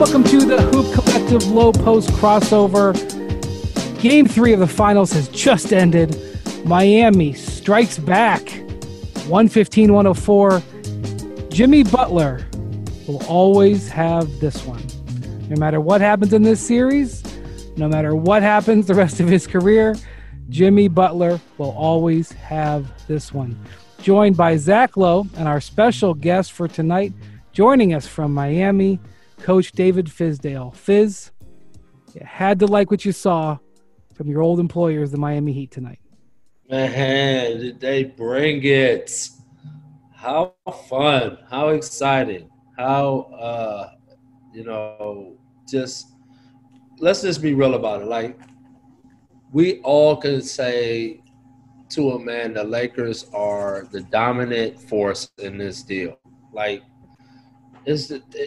welcome to the Hoop Collective Low Post crossover. Game three of the finals has just ended. Miami strikes back 115 104. Jimmy Butler will always have this one. No matter what happens in this series, no matter what happens the rest of his career, Jimmy Butler will always have this one. Joined by Zach Lowe and our special guest for tonight, joining us from Miami, Coach David Fizdale. Fizz, you had to like what you saw from your old employers, the Miami Heat, tonight. Man, did they bring it? How fun! How exciting! How uh, you know, just let's just be real about it. Like we all can say to a man, the Lakers are the dominant force in this deal. Like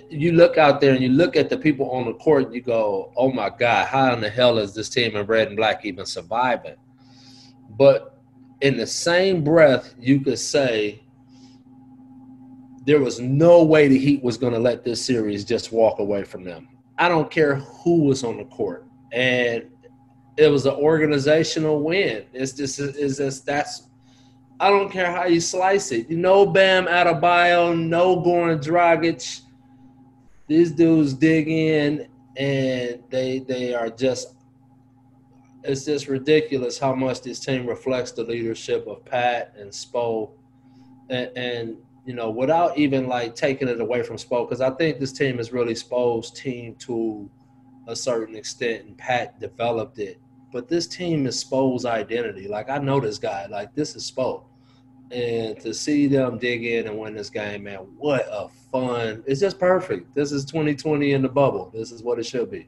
you look out there and you look at the people on the court and you go, "Oh my God, how in the hell is this team in red and black even surviving?" But in the same breath, you could say there was no way the Heat was going to let this series just walk away from them. I don't care who was on the court, and it was an organizational win. It's just, just that's I don't care how you slice it. No Bam Adebayo, no Goran Dragic. These dudes dig in and they they are just it's just ridiculous how much this team reflects the leadership of Pat and Spo. And, and you know, without even like taking it away from Spo, because I think this team is really Spo's team to a certain extent, and Pat developed it. But this team is Spo's identity. Like I know this guy. Like this is Spo and to see them dig in and win this game, man, what a fun! It's just perfect. This is 2020 in the bubble. This is what it should be.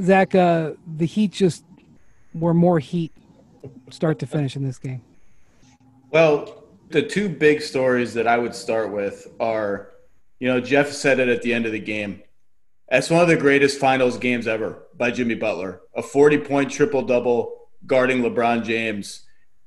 Zach, uh, the Heat just were more heat, start to finish in this game. Well, the two big stories that I would start with are, you know, Jeff said it at the end of the game. That's one of the greatest finals games ever by Jimmy Butler. A 40 point triple double guarding LeBron James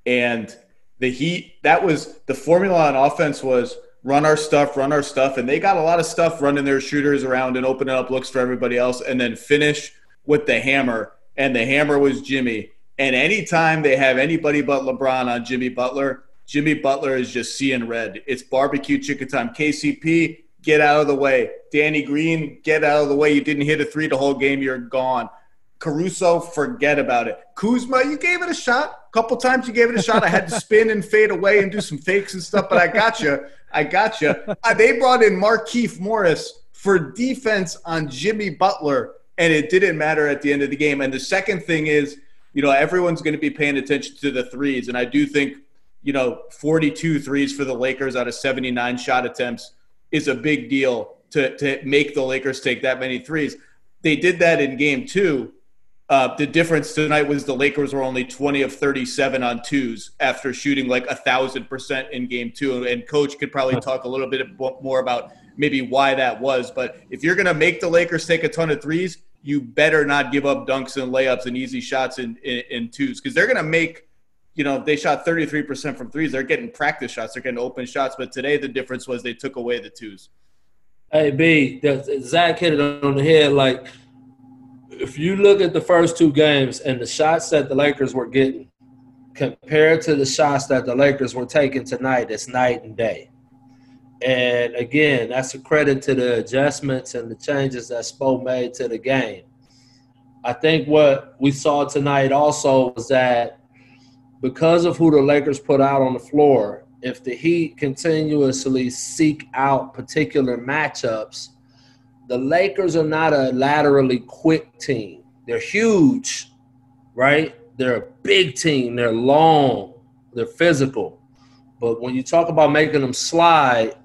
and the Heat, that was the formula on offense was run our stuff, run our stuff. And they got a lot of stuff running their shooters around and opening up looks for everybody else and then finish with the hammer. And the hammer was Jimmy. And anytime they have anybody but LeBron on Jimmy Butler, Jimmy Butler is just seeing red. It's barbecue chicken time. KCP, get out of the way. Danny Green, get out of the way. You didn't hit a three the whole game. You're gone. Caruso, forget about it. Kuzma, you gave it a shot. A couple times you gave it a shot. I had to spin and fade away and do some fakes and stuff, but I got you. I got you. Uh, they brought in Markieff Morris for defense on Jimmy Butler, and it didn't matter at the end of the game. And the second thing is, you know, everyone's going to be paying attention to the threes, and I do think, you know, 42 threes for the Lakers out of 79 shot attempts is a big deal to to make the Lakers take that many threes. They did that in game two uh, the difference tonight was the Lakers were only 20 of 37 on twos after shooting like a thousand percent in game two. And coach could probably talk a little bit more about maybe why that was. But if you're going to make the Lakers take a ton of threes, you better not give up dunks and layups and easy shots in, in, in twos because they're going to make, you know, they shot 33% from threes. They're getting practice shots, they're getting open shots. But today the difference was they took away the twos. Hey, B, Zach hit it on the head. Like, if you look at the first two games and the shots that the Lakers were getting compared to the shots that the Lakers were taking tonight, it's night and day. And again, that's a credit to the adjustments and the changes that Spo made to the game. I think what we saw tonight also was that because of who the Lakers put out on the floor, if the Heat continuously seek out particular matchups – the Lakers are not a laterally quick team. They're huge, right? They're a big team. They're long. They're physical. But when you talk about making them slide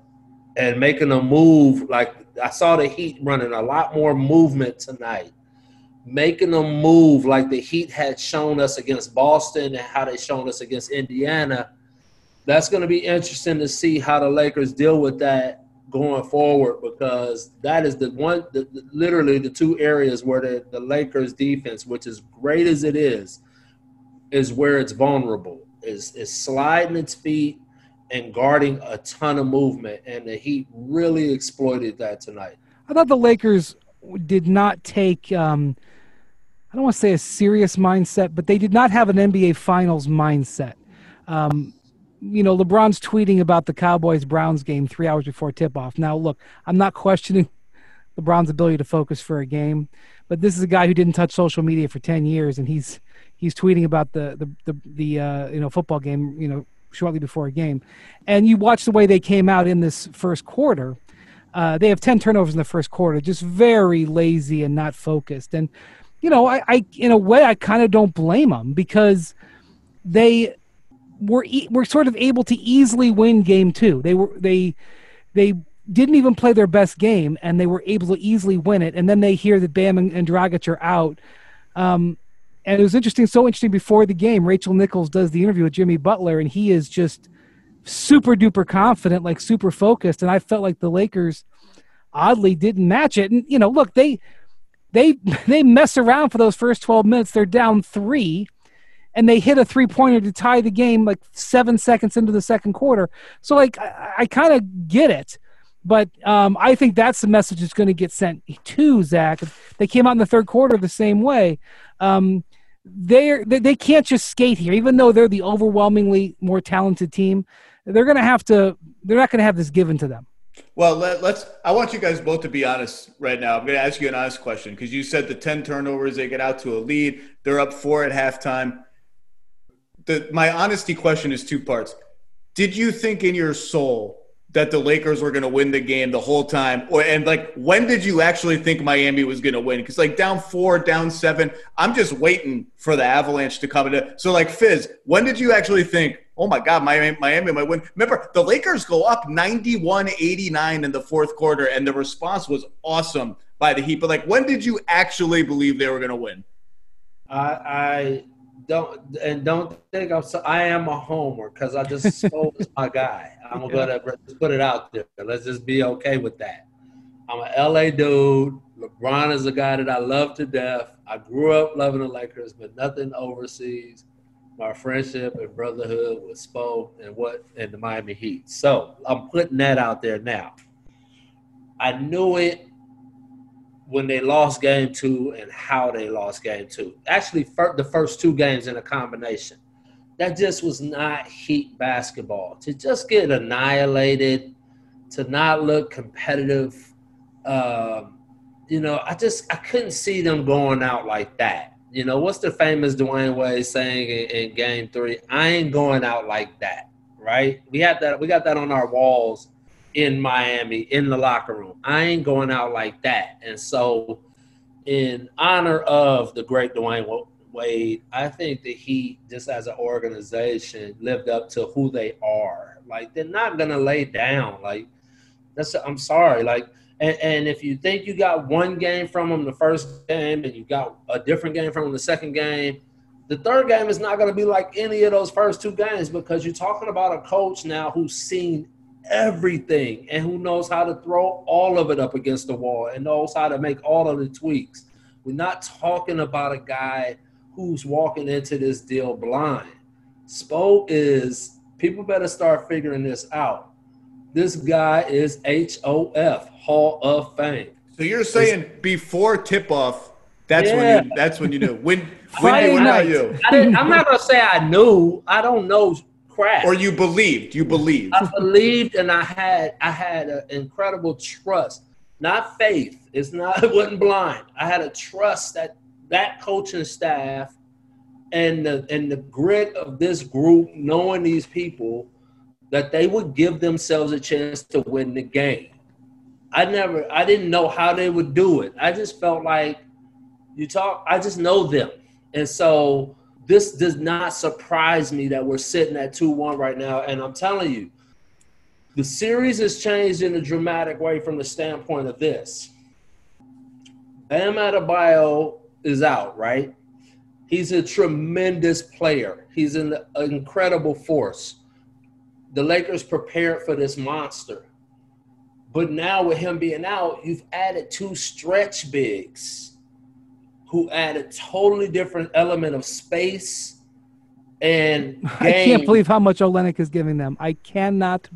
and making them move, like I saw the Heat running a lot more movement tonight, making them move like the Heat had shown us against Boston and how they shown us against Indiana. That's going to be interesting to see how the Lakers deal with that going forward because that is the one, the, the, literally the two areas where the, the Lakers defense, which is great as it is, is where it's vulnerable. Is is sliding its feet and guarding a ton of movement, and the Heat really exploited that tonight. I thought the Lakers did not take. Um, I don't want to say a serious mindset, but they did not have an NBA Finals mindset. Um, you know, LeBron's tweeting about the Cowboys Browns game three hours before tip off. Now, look, I'm not questioning LeBron's ability to focus for a game, but this is a guy who didn't touch social media for 10 years, and he's he's tweeting about the the the, the uh, you know football game, you know, shortly before a game, and you watch the way they came out in this first quarter. Uh, they have 10 turnovers in the first quarter, just very lazy and not focused. And, you know, I, I in a way, I kind of don't blame them because they were, were sort of able to easily win game two. They were, they, they didn't even play their best game and they were able to easily win it. And then they hear that Bam and, and Dragic are out. Um, and it was interesting, so interesting before the game, Rachel Nichols does the interview with Jimmy Butler and he is just super duper confident, like super focused. And I felt like the Lakers oddly didn't match it. And, you know, look, they, they, they mess around for those first 12 minutes. They're down three and they hit a three pointer to tie the game like seven seconds into the second quarter. So like I, I kind of get it, but um, I think that's the message that's going to get sent to Zach. They came out in the third quarter the same way. Um, they they can't just skate here, even though they're the overwhelmingly more talented team. They're going to have to. They're not going to have this given to them. Well, let, us I want you guys both to be honest right now. I'm going to ask you an honest question because you said the 10 turnovers, they get out to a lead. They're up four at halftime the my honesty question is two parts. Did you think in your soul that the Lakers were going to win the game the whole time? Or and like when did you actually think Miami was going to win? Because like down four, down seven, I'm just waiting for the Avalanche to come in. So like Fizz, when did you actually think? Oh my God, Miami, Miami might win. Remember, the Lakers go up 91 89 in the fourth quarter, and the response was awesome by the Heat. But like, when did you actually believe they were going to win? I, I don't and don't think I'm so, I am a homer because I just spoke my guy. I'm gonna just put it out there. Let's just be okay with that. I'm a LA dude. LeBron is a guy that I love to death. I grew up loving the Lakers, but nothing overseas. My friendship and brotherhood with Spo and what and the Miami Heat. So I'm putting that out there now. I knew it when they lost game two and how they lost game two. Actually, the first two games in a combination. That just was not Heat basketball. To just get annihilated, to not look competitive, uh, you know, I just I couldn't see them going out like that. You know, what's the famous Dwyane Wade saying in, in Game Three? I ain't going out like that, right? We had that. We got that on our walls in Miami in the locker room. I ain't going out like that. And so, in honor of the great Dwyane Wade, I think that he, just as an organization, lived up to who they are. Like they're not gonna lay down. Like that's I'm sorry. Like and, and if you think you got one game from them the first game and you got a different game from them the second game, the third game is not going to be like any of those first two games because you're talking about a coach now who's seen everything and who knows how to throw all of it up against the wall and knows how to make all of the tweaks. We're not talking about a guy who's walking into this deal blind. Spo is, people better start figuring this out. This guy is HOF, Hall of Fame. So you're saying it's, before tip off, that's yeah. when you that's when you knew. When, when, when night. you? I am not gonna say I knew. I don't know Or you believed. You believed. I believed, and I had I had an incredible trust, not faith. It's not. It wasn't blind. I had a trust that that coaching staff and the and the grit of this group, knowing these people, that they would give themselves a chance to win the game. I never. I didn't know how they would do it. I just felt like you talk. I just know them, and so this does not surprise me that we're sitting at 2-1 right now. And I'm telling you, the series has changed in a dramatic way from the standpoint of this. Bam Adebayo is out, right? He's a tremendous player. He's an incredible force. The Lakers prepared for this monster. But now with him being out, you've added two stretch bigs who add a totally different element of space And I can't believe how much Olynyk is giving them. I cannot.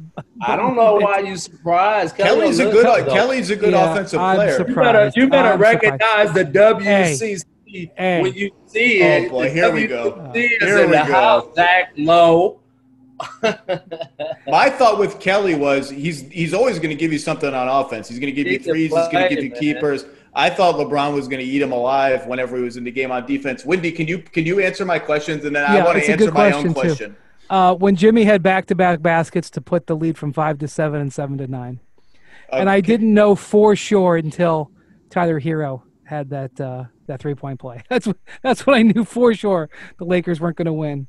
I don't know why you surprised. Kelly Kelly's a good though. Kelly's a good Yeah, offensive I'm player. surprised. You better, you better I'm recognize the WCC Hey. when you see Oh, it. boy, The here we go. WCC is Here in we the go. house, Zach Lowe. My thought with Kelly was he's he's always going to give you something on offense. He's going to give you threes. He's going to give you keepers. man. I thought LeBron was going to eat him alive whenever he was in the game on defense. Windy, can you can you answer my questions and then I want to answer my question, own too. question. Uh, when Jimmy had back-to-back baskets to put the lead from five to seven and seven to nine, and I didn't know for sure until Tyler Herro had that uh, that three-point play. That's what, that's when I knew for sure the Lakers weren't going to win.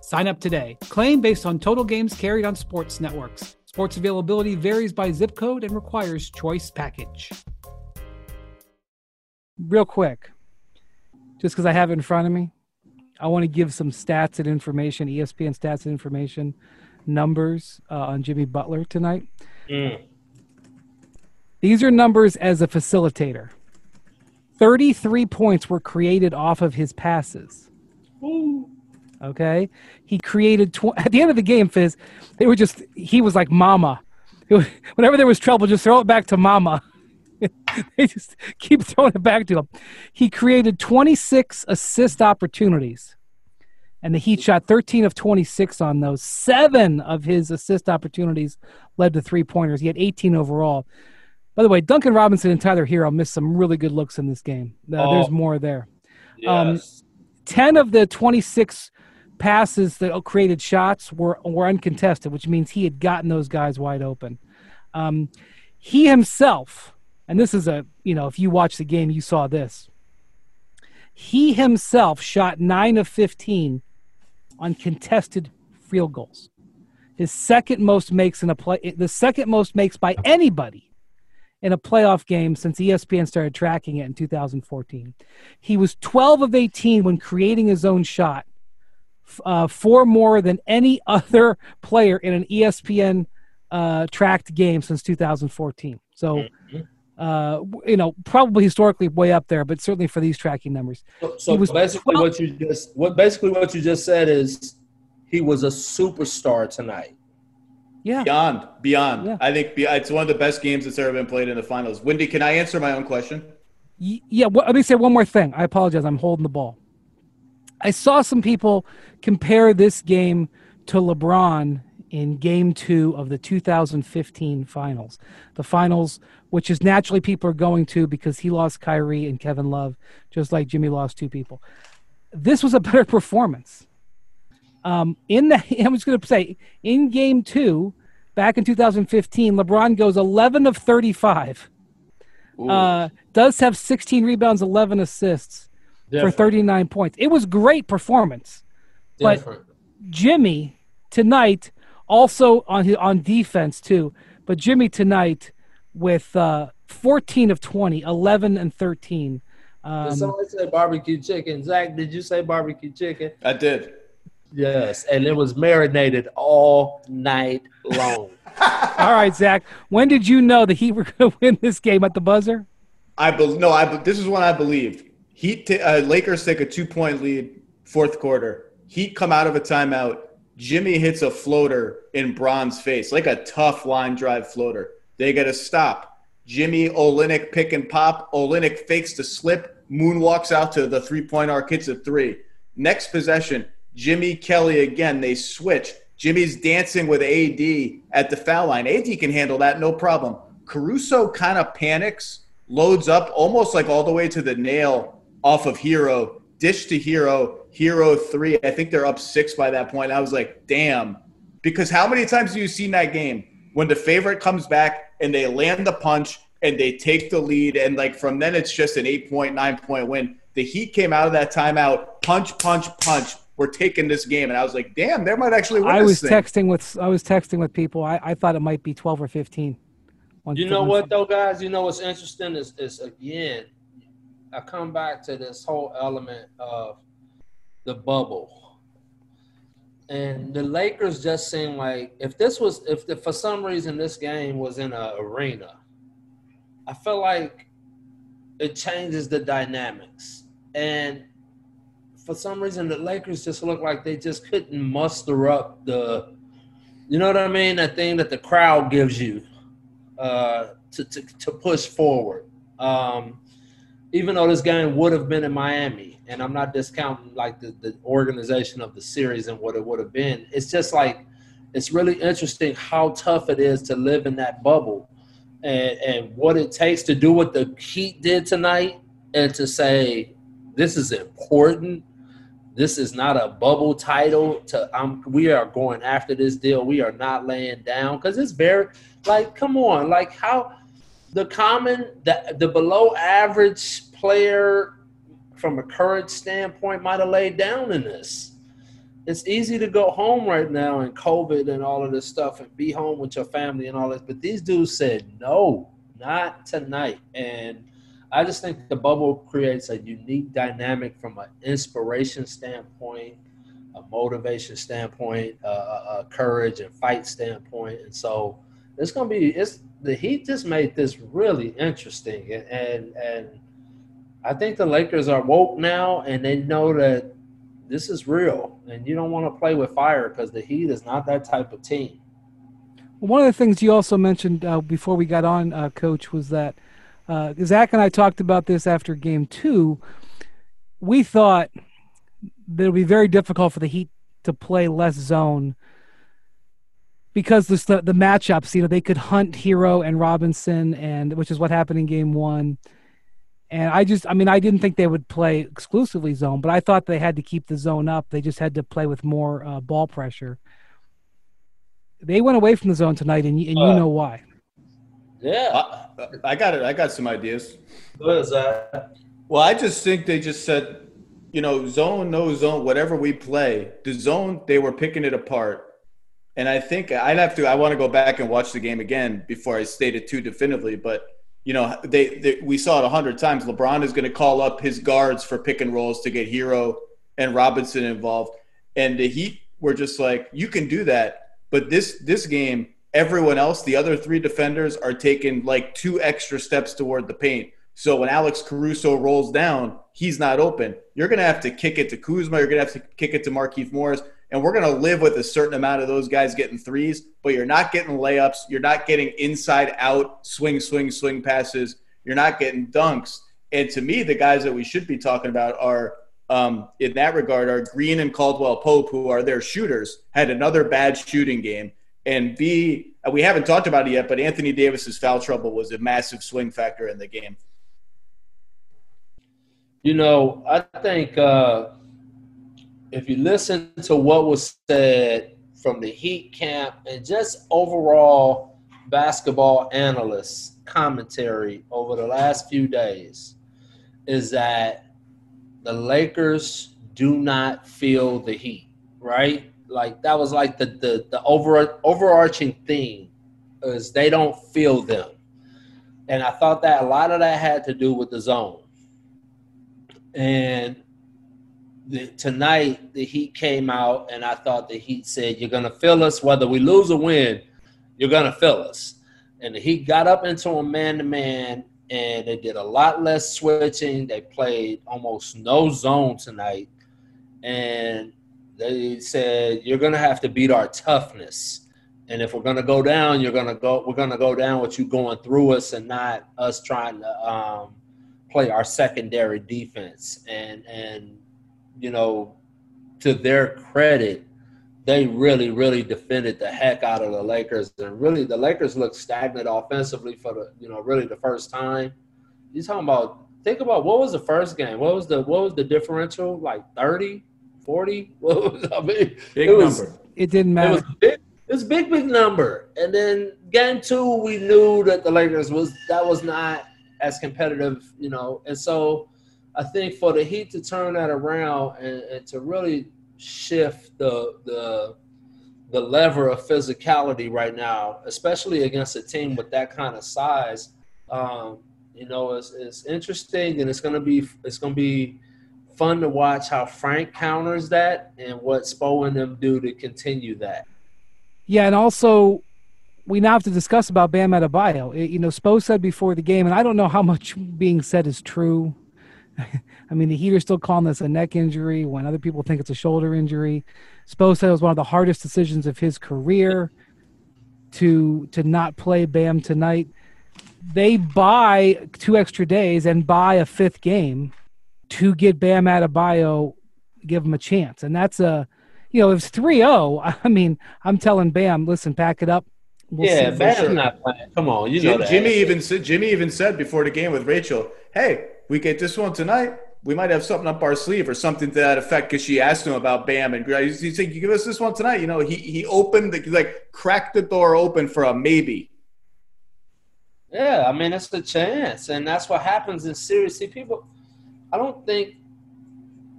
Sign up today. Claim based on total games carried on sports networks. Sports availability varies by zip code and requires choice package. Real quick, just because I have it in front of me, I want to give some stats and information, ESPN stats and information, numbers uh, on Jimmy Butler tonight. Mm. These are numbers as a facilitator. 33 points were created off of his passes. Okay. He created, tw- at the end of the game, Fizz, they were just, he was like, Mama. Was- whenever there was trouble, just throw it back to Mama. they just keep throwing it back to him. He created 26 assist opportunities, and the Heat shot 13 of 26 on those. Seven of his assist opportunities led to three pointers. He had 18 overall. By the way, Duncan Robinson and Tyler Herro missed some really good looks in this game. Uh, Oh. There's more there. Um, Yes. 10 of the 26 passes that created shots were, were uncontested, which means he had gotten those guys wide open. Um, he himself, and this is a, you know, if you watch the game, you saw this. He himself shot 9 of 15 on contested field goals. His second most makes in a play, the second most makes by anybody in a playoff game since ESPN started tracking it in 2014. He was 12 of 18 when creating his own shot, uh, four more than any other player in an ESPN uh, tracked game since 2014. So, uh, you know, probably historically way up there, but certainly for these tracking numbers. So, so was basically, 12 what you just what basically what you just said is he was a superstar tonight. Yeah. Beyond, beyond. Yeah. I think it's one of the best games that's ever been played in the finals. Windy, can I answer my own question? Yeah, well, let me say one more thing. I apologize. I'm holding the ball. I saw some people compare this game to LeBron in game two of the 2015 finals. The finals, which is naturally people are going to because he lost Kyrie and Kevin Love, just like Jimmy lost two people. This was a better performance. Um, in the, I'm just going to say, in game two, back in 2015, LeBron goes 11 of 35 uh, does have 16 rebounds, 11 assists for 39 points. It was great performance. but- Jimmy tonight also on his, on defense too, but Jimmy tonight with uh, 14 of 20, 11 and 13. Did Um, somebody say barbecue chicken? Zach, did you say barbecue chicken? I did. Yes, and it was marinated all night long. all right, Zach. When did you know that he were going to win this game at the buzzer? I bel no, I be- this is what I believe. Heat t- uh, Lakers take a two point lead, fourth quarter. Heat come out of a timeout. Jimmy hits a floater in Bron's face, like a tough line drive floater. They get a stop. Jimmy Olynyk pick and pop. Olynyk fakes the slip, moonwalks out to the three point arc, hits a three. Next possession, Jimmy Kelly again. They switch. Jimmy's dancing with AD at the foul line. AD can handle that, no problem. Caruso kind of panics, loads up almost like all the way to the nail off of Herro, dish to Herro, Herro three. I think they're up six by that point. I was like, damn. Because how many times do you see that game when the favorite comes back and they land the punch and they take the lead and like from then it's just an eight point, nine point win. The Heat came out of that timeout, punch, punch, punch, we're taking this game. And I was like, damn, they might actually win I this was thing. texting with I was texting with people. I, I thought it might be twelve or fifteen. One- You know one- what though, guys? You know what's interesting is, is again, I come back to this whole element of the bubble, and the Lakers just seem like if this was if the, for some reason this game was in an arena, I feel like it changes the dynamics, and for some reason the Lakers just look like they just couldn't muster up the, you know what I mean, that thing that the crowd gives you uh, to, to, to push forward. Um, even though this game would have been in Miami, and I'm not discounting like the, the organization of the series and what it would have been, it's just like it's really interesting how tough it is to live in that bubble and, and what it takes to do what the Heat did tonight and to say, this is important. This is not a bubble title. To um, we are going after this deal. We are not laying down because it's very like, come on, like how the common, the, the below average player from a current standpoint might have laid down in this. It's easy to go home right now and COVID and all of this stuff and be home with your family and all this. But these dudes said, no, not tonight. And I just think the bubble creates a unique dynamic from an inspiration standpoint, a motivation standpoint, a, a courage and fight standpoint. And so, it's gonna be it's the Heat just made this really interesting and and, I think the Lakers are woke now and they know that this is real and you don't want to play with fire because the Heat is not that type of team. One of the things you also mentioned uh, before we got on, uh, Coach, was that uh, Zach and I talked about this after Game Two. We thought that it would be very difficult for the Heat to play less zone because this, the the matchups. You know, they could hunt Herro and Robinson, and which is what happened in Game One. And I just, I mean, I didn't think they would play exclusively zone, but I thought they had to keep the zone up. They just had to play with more uh, ball pressure. They went away from the zone tonight, and, and you Uh, know why. Yeah. I, I got it. I got some ideas. What is that? Well, I just think they just said, you know, zone, no zone, whatever we play, the zone, they were picking it apart. And I think I'd have to, I want to go back and watch the game again before I state it too definitively. But, you know, they, they we saw it a hundred times. LeBron is going to call up his guards for pick and rolls to get Herro and Robinson involved. And the Heat were just like, you can do that. But this, this game, everyone else, the other three defenders are taking like two extra steps toward the paint. So when Alex Caruso rolls down, he's not open. You're going to have to kick it to Kuzma. You're going to have to kick it to Markieff Morris. And we're going to live with a certain amount of those guys getting threes, but you're not getting layups. You're not getting inside out swing, swing, swing passes. You're not getting dunks. And to me, the guys that we should be talking about are, um, in that regard, are Green and Caldwell Pope, who are their shooters, had another bad shooting game. And B, we haven't talked about it yet, but Anthony Davis's foul trouble was a massive swing factor in the game. You know, I think uh, if you listen to what was said from the Heat camp and just overall basketball analysts commentary over the last few days, is that the Lakers do not feel the heat, right? Like that was like the the, the over overarching theme is they don't feel them. And I thought that a lot of that had to do with the zone. And the, tonight, the Heat came out, and I thought the Heat said, You're to feel us, whether we lose or win, you're to feel us. And the Heat got up into a man to man, and they did a lot less switching. They played almost no zone tonight. And they said, You're to have to beat our toughness. And if we're to go down, you're to go. We're to go down with you going through us, and not us trying to um, play our secondary defense. And and you know, to their credit, they really really defended the heck out of the Lakers. And really, the Lakers looked stagnant offensively for the you know really the first time. You talking about? Think about what was the first game? What was the what was the differential? Like 30, 40? What was, I mean, Big it was, number. It didn't matter. it matter. was big. It was a big, big number. And then game two, we knew that the Lakers was that was not as competitive, you know. And so I think for the Heat to turn that around and, and to really shift the the the lever of physicality right now, especially against a team with that kind of size. Um, you know, it's, it's interesting, and it's gonna be it's gonna be fun to watch how Frank counters that and what Spo and them do to continue that. Yeah, and also we now have to discuss about Bam Adebayo. It, you know, Spo said before the game, and I don't know how much being said is true. I mean, the Heat are still calling this a neck injury when other people think it's a shoulder injury. Spo said it was one of the hardest decisions of his career to to not play Bam tonight. They buy two extra days and buy a fifth game to get Bam out of bio, give him a chance, and that's a you know, if it's 3-0, I mean, I'm telling Bam, listen, pack it up. We'll yeah, Bam's sure. not playing. Come on, you know Jim, Jimmy even said Jimmy even said before the game with Rachel, "Hey, we get this one tonight we might have something up our sleeve or something to that effect because she asked him about Bam and he said, "You give us this one tonight." You know, he he opened the like cracked the door open for a maybe. Yeah, I mean it's a chance, and that's what happens in series. See, people, I don't think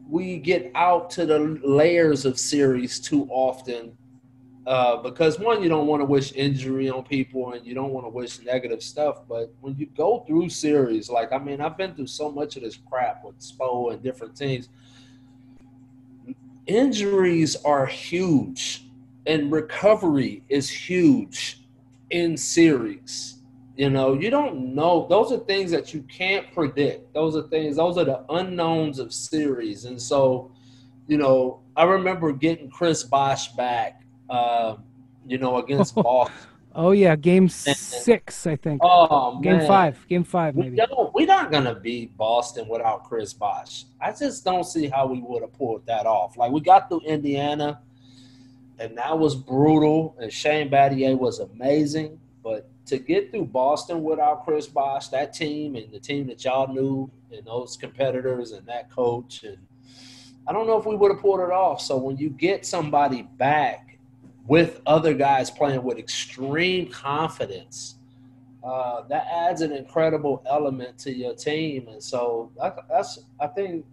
we get out to the layers of series too often uh, because one, you don't want to wish injury on people and you don't want to wish negative stuff. But when you go through series, like I mean, I've been through so much of this crap with Spo and different teams. Injuries are huge, and recovery is huge in series. You know, you don't know. Those are things that you can't predict. Those are things. Those are the unknowns of series. And so, you know, I remember getting Chris Bosh back uh, you know, against Boston. Oh yeah, game six, I think. Oh game man. five, game five, maybe. We we're not gonna beat Boston without Chris Bosh. I just don't see how we would have pulled that off. Like we got through Indiana, and that was brutal. And Shane Battier was amazing, but to get through Boston without Chris Bosh, that team and the team that y'all knew, and those competitors and that coach, and I don't know if we would have pulled it off. So when you get somebody back with other guys playing with extreme confidence, uh, that adds an incredible element to your team. And so that's, I think,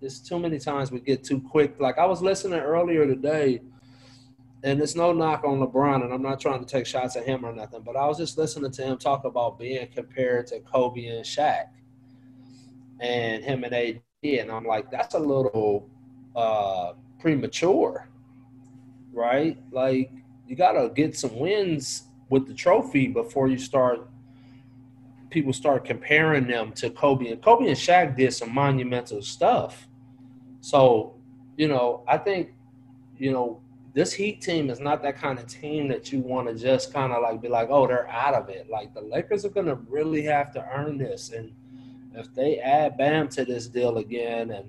there's too many times we get too quick. Like I was listening earlier today, and it's no knock on LeBron, and I'm not trying to take shots at him or nothing, but I was just listening to him talk about being compared to Kobe and Shaq, and him and AD, and I'm like, that's a little uh, premature right? Like you gotta get some wins with the trophy before you start people start comparing them to Kobe and Kobe and Shaq did some monumental stuff. So, you know, I think, you know, this Heat team is not that kind of team that you want to just kind of like be like, oh, they're out of it. Like the Lakers are gonna really have to earn this. And if they add Bam to this deal again and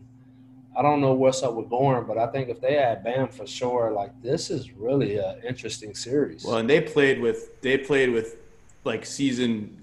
I don't know what's up with Goran, but I think if they add Bam for sure, like this is really an interesting series. Well, and they played with they played with like season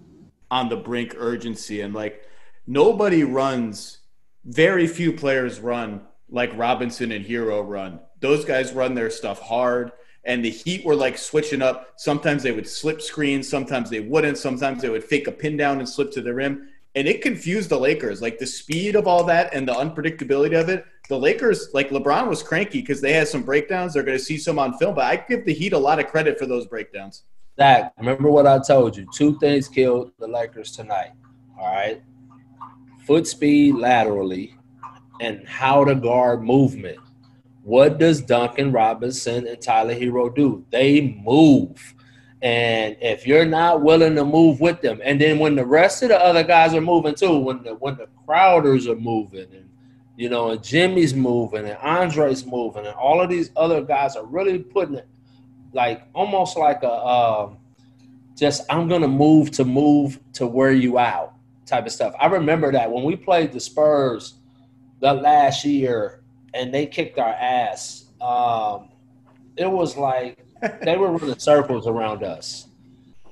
on the brink urgency, and like nobody runs. Very few players run like Robinson and Herro run. Those guys run their stuff hard. And the Heat were like switching up. Sometimes they would slip screens, sometimes they wouldn't. Sometimes they would fake a pin down and slip to the rim and it confused the Lakers. Like the speed of all that and the unpredictability of it. The Lakers, like LeBron, was cranky because they had some breakdowns. They're going to see some on film, but I give the Heat a lot of credit for those breakdowns. Zach, remember what I told you? Two things killed the Lakers tonight. All right, foot speed laterally, and how to guard movement. What does Duncan Robinson and Tyler Herro do? They move. And if you're not willing to move with them, and then when the rest of the other guys are moving too, when the when the Crowders are moving, and you know, and Jimmy's moving, and Andre's moving, and all of these other guys are really putting it like almost like a um, just I'm gonna move to move to wear you out type of stuff. I remember that when we played the Spurs the last year and they kicked our ass. Um, it was like they were running circles around us.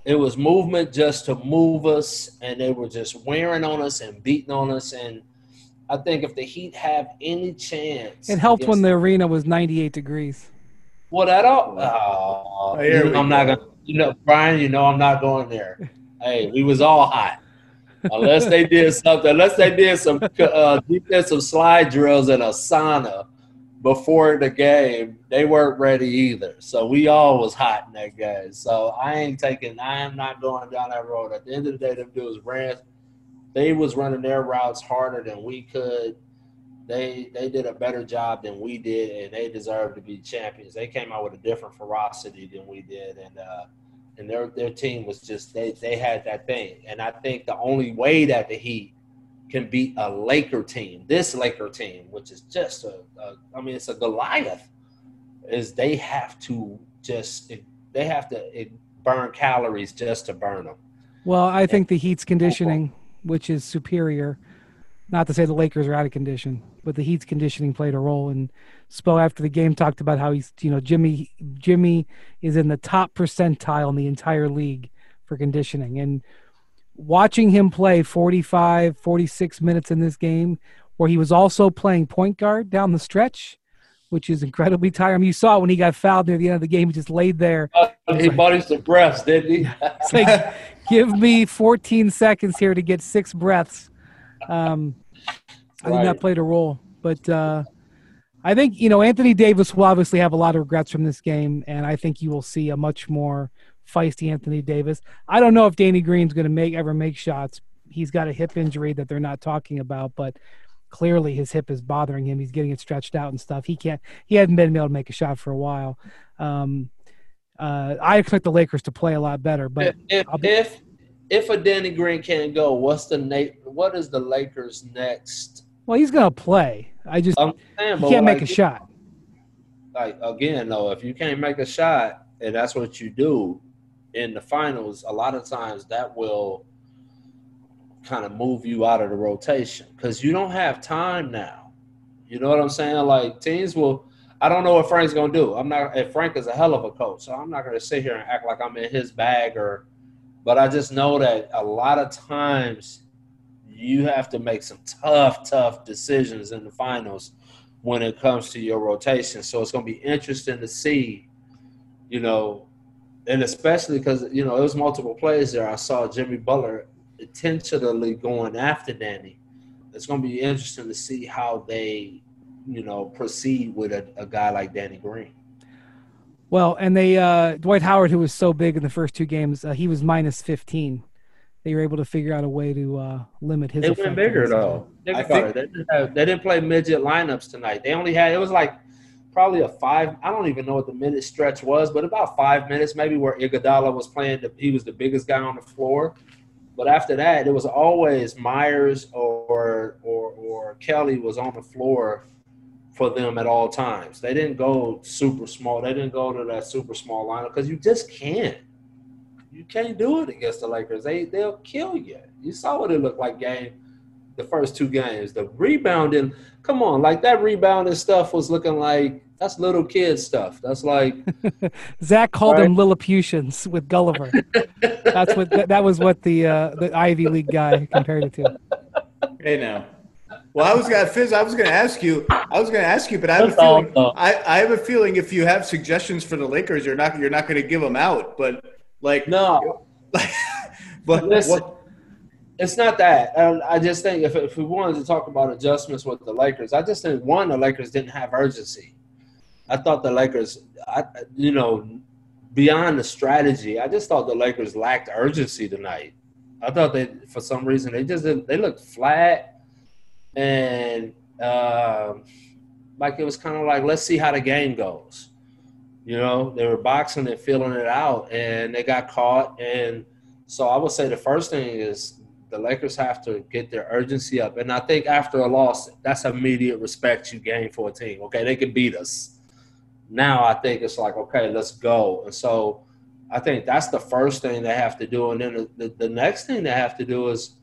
It was movement just to move us, and they were just wearing on us and beating on us. And I think if the Heat have any chance, it helped when the arena was 98 degrees. Well, that all. Oh, you know, I'm not gonna. You know, Brian. You know, I'm not going there. hey, we was all hot. Unless they did something, unless they did some uh, defensive slide drills in a sauna, before the game, they weren't ready either. So we all was hot in that game. So I ain't taking. I am not going down that road. At the end of the day, them dudes ran. They was running their routes harder than we could. They they did a better job than we did, and they deserve to be champions. They came out with a different ferocity than we did, and uh, and their their team was just they they had that thing. And I think the only way that the Heat can beat a Laker team, this Laker team, which is just a, a I mean, it's a Goliath, is they have to just they have to burn calories just to burn them. Well, I think the Heat's conditioning, which is superior, not to say the Lakers are out of condition, but the Heat's conditioning played a role. And Spo after the game talked about how he's, you know, Jimmy Jimmy is in the top percentile in the entire league for conditioning. And watching him play 45, 46 minutes in this game, where he was also playing point guard down the stretch, which is incredibly tiring. you saw when he got fouled near the end of the game, he just laid there. Uh, he like, bought breaths, didn't he? it's like, give me 14 seconds here to get six breaths. Um, I think that played a role. But uh, I think, you know, Anthony Davis will obviously have a lot of regrets from this game, and I think you will see a much more – feisty Anthony Davis. I don't know if Danny Green's going to make ever make shots. He's got a hip injury that they're not talking about, but clearly his hip is bothering him. He's getting it stretched out and stuff. He can't. He hasn't been able to make a shot for a while. Um, uh, I expect the Lakers to play a lot better, but if if, if if a Danny Green can't go, what's the na- what is the Lakers next? Well, he's gonna play. I just saying, he can't make a shot. Like again, though, if you can't make a shot and that's what you do, in the finals, a lot of times that will kind of move you out of the rotation because you don't have time now. You know what I'm saying? Like teams will. I don't know what Frank's gonna do. I'm not. If Frank is a hell of a coach, so I'm not gonna sit here and act like I'm in his bag or. But I just know that a lot of times you have to make some tough, tough decisions in the finals when it comes to your rotation. So it's gonna be interesting to see, you know, and especially because you know it was multiple plays there. I saw Jimmy Butler intentionally going after Danny. It's going to be interesting to see how they, you know, proceed with a, a guy like Danny Green. Well, and they uh, Dwight Howard, who was so big in the first two games, uh, he was minus fifteen. They were able to figure out a way to uh, limit his. They went bigger though. Think about think. They didn't, have, they didn't play midget lineups tonight. They only had it was like probably a five. I don't even know what the minute stretch was, but about five minutes, maybe where Iguodala was playing. The, he was the biggest guy on the floor. But after that, it was always Meyers or or or Kelly was on the floor for them at all times. They didn't go super small. They didn't go to that super small lineup because you just can't. You can't do it against the Lakers. They they'll kill you. You saw what it looked like game the first two games. The rebounding, come on, like that rebounding stuff was looking like that's little kid stuff. That's like Zach called right? them Lilliputians with Gulliver. that's what that, that was what the uh, the Ivy League guy compared it to. Hey now. Well, I was gonna Fizz. I was gonna ask you. I was gonna ask you, but I have a feeling. I, I have a feeling if you have suggestions for the Lakers, you're not you're not going to give them out. But like no. but Listen, what, it's not that. I just think if, if we wanted to talk about adjustments with the Lakers, I just think one, the Lakers didn't have urgency. I thought the Lakers, I, you know, beyond the strategy, I just thought the Lakers lacked urgency tonight. I thought that for some reason they just they looked flat and uh, like it was kind of like let's see how the game goes. You know, they were boxing and feeling it out, and they got caught. And so I would say the first thing is the Lakers have to get their urgency up. And I think after a loss, that's immediate respect you gain for a team. Okay, they can beat us. Now I think it's like, okay, let's go. And so I think that's the first thing they have to do. And then the, the, the next thing they have to do is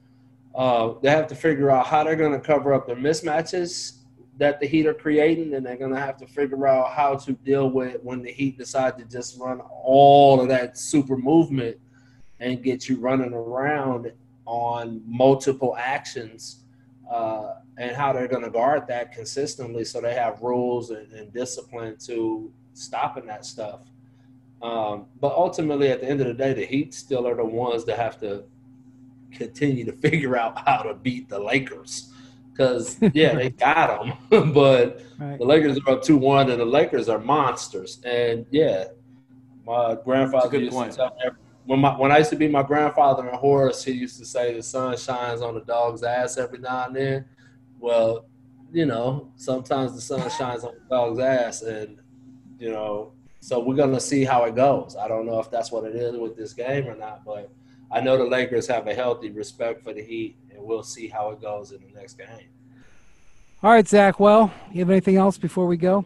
uh, they have to figure out how they're going to cover up the mismatches that the Heat are creating, and they're going to have to figure out how to deal with when the Heat decide to just run all of that super movement and get you running around on multiple actions uh, and how they're going to guard that consistently so they have rules and, and discipline to stopping that stuff. Um, but ultimately, at the end of the day, the Heat still are the ones that have to continue to figure out how to beat the Lakers because yeah, they got them, but Right. the Lakers are up two one, and the Lakers are monsters. And yeah, my grandfather good used point. to tell me every- when my when I used to be my grandfather in Horace, he used to say the sun shines on the dog's ass every now and then. Well, you know, sometimes the sun shines on the dog's ass, and you know, so we're gonna see how it goes. I don't know if that's what it is with this game or not, but I know the Lakers have a healthy respect for the Heat, and we'll see how it goes in the next game. All right, Zach. Well, you have anything else before we go?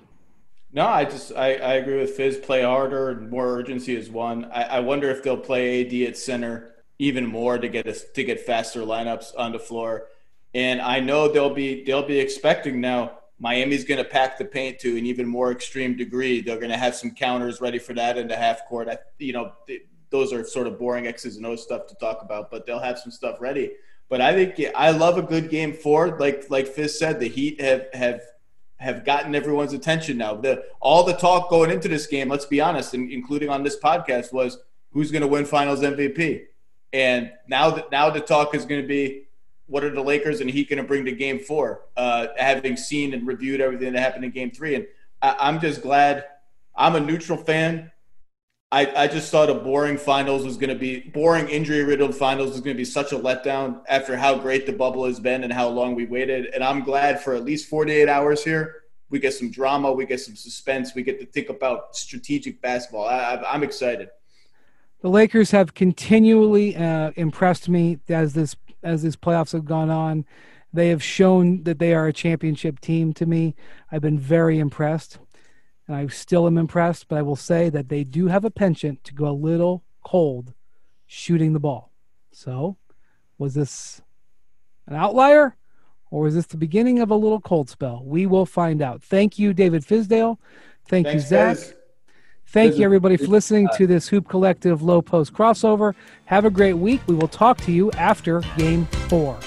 No, I just I, I agree with Fizz. Play harder and more urgency is one. I, I wonder if they'll play AD at center even more to get us to get faster lineups on the floor. And I know they'll be they'll be expecting now. Miami's going to pack the paint to an even more extreme degree. They're going to have some counters ready for that in the half court. I, you know, th- those are sort of boring X's and O's stuff to talk about, but they'll have some stuff ready. But I think yeah, I love a good game four. Like like Fizz said, the Heat have have have gotten everyone's attention now. The all the talk going into this game, let's be honest, and including on this podcast, was who's going to win Finals MVP. And now that now the talk is going to be what are the Lakers and Heat going to bring to Game Four, uh, having seen and reviewed everything that happened in Game Three. And I, I'm just glad. I'm a neutral fan. I, I just thought a boring finals was going to be boring injury riddled finals was going to be such a letdown after how great the bubble has been and how long we waited. And I'm glad for at least 48 hours here. We get some drama, we get some suspense, we get to think about strategic basketball. I, I'm excited. The Lakers have continually uh, impressed me as this as these playoffs have gone on. They have shown that they are a championship team to me. I've been very impressed, and I still am impressed. But I will say that they do have a penchant to go a little cold shooting the ball. So, was this an outlier, or was this the beginning of a little cold spell? We will find out. Thank you, David Fizdale. Thank Thanks, you, Zach. Fizz. Thank you, everybody, for listening to this Hoop Collective Lowe Post crossover. Have a great week. We will talk to you after game four.